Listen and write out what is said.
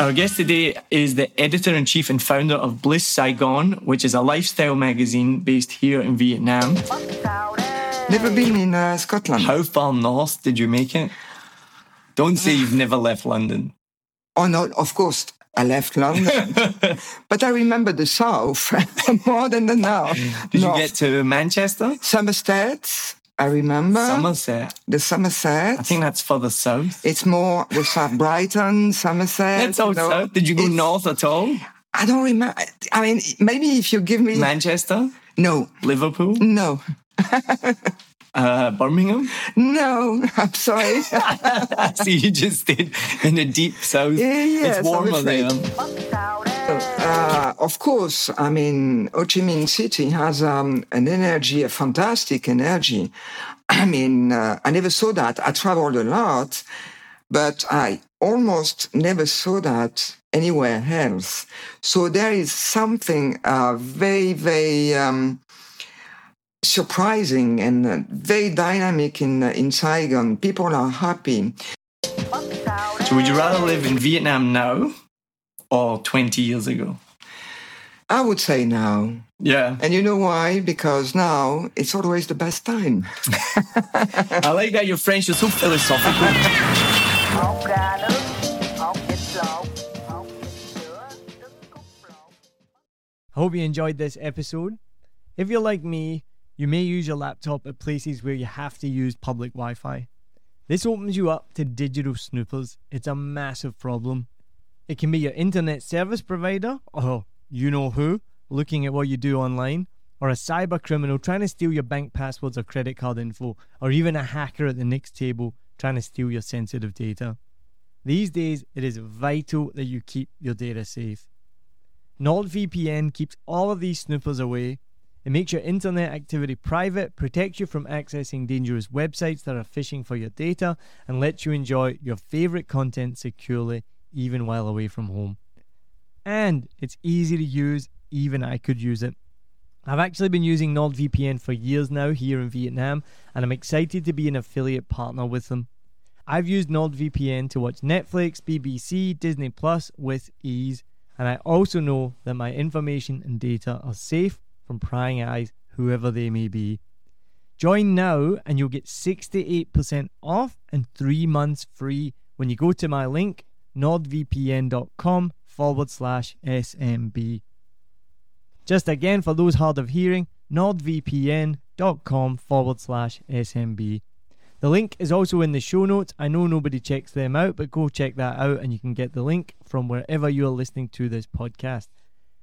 Our guest today is the editor in chief and founder of Bliss Saigon, which is a lifestyle magazine based here in Vietnam. Never been in uh, Scotland. How far north did you make it? Don't say you've never left London. Oh no, of course I left London, but I remember the south more than the north. Did north. you get to Manchester? Somerset? I remember Somerset. the Somerset. I think that's further south. it's more the south Brighton, Somerset. That's all you know. south. Did you go It's- north at all? I don't remember. I mean, maybe if you give me Manchester? no, Liverpool? no, Uh, Birmingham? no. I'm sorry. See, you just stayed in the deep south. Yeah, yes, it's warmer there. Uh, of course, I mean, Ho Chi Minh City has um, an energy, a fantastic energy. I mean, uh, I never saw that. I traveled a lot, but I almost never saw that anywhere else. So there is something uh, very, very um, surprising and uh, very dynamic in, uh, in Saigon. People are happy. So, would you rather live in Vietnam now or 20 years ago? I would say now. Yeah. And you know why? Because now it's always the best time. I like that you're French, you're so philosophical. Hột gà nướng, hột vịt lộn, hột vịt sữa, trứng cút lộn. I hope you enjoyed this episode. If you're like me, you may use your laptop at places where you have to use public Wi Fi. This opens you up to digital snoopers. It's a massive problem. It can be your internet service provider, or you know who, looking at what you do online, or a cyber criminal trying to steal your bank passwords or credit card info, or even a hacker at the next table trying to steal your sensitive data. These days, it is vital that you keep your data safe. NordVPN keeps all of these snoopers away. It makes your internet activity private, protects you from accessing dangerous websites that are phishing for your data, and lets you enjoy your favorite content securely even while away from home. And it's easy to use, even I could use it. I've actually been using NordVPN for years now here in Vietnam, and I'm excited to be an affiliate partner with them. I've used NordVPN to watch Netflix, BBC, Disney Plus with ease, and I also know that my information and data are safe from prying eyes, whoever they may be. Join now, and you'll get 68% off and three months free when you go to my link, nordvpn.com forward slash SMB. Just again, for those hard of hearing, nordvpn.com forward slash SMB. The link is also in the show notes. I know nobody checks them out, but go check that out and you can get the link from wherever you are listening to this podcast.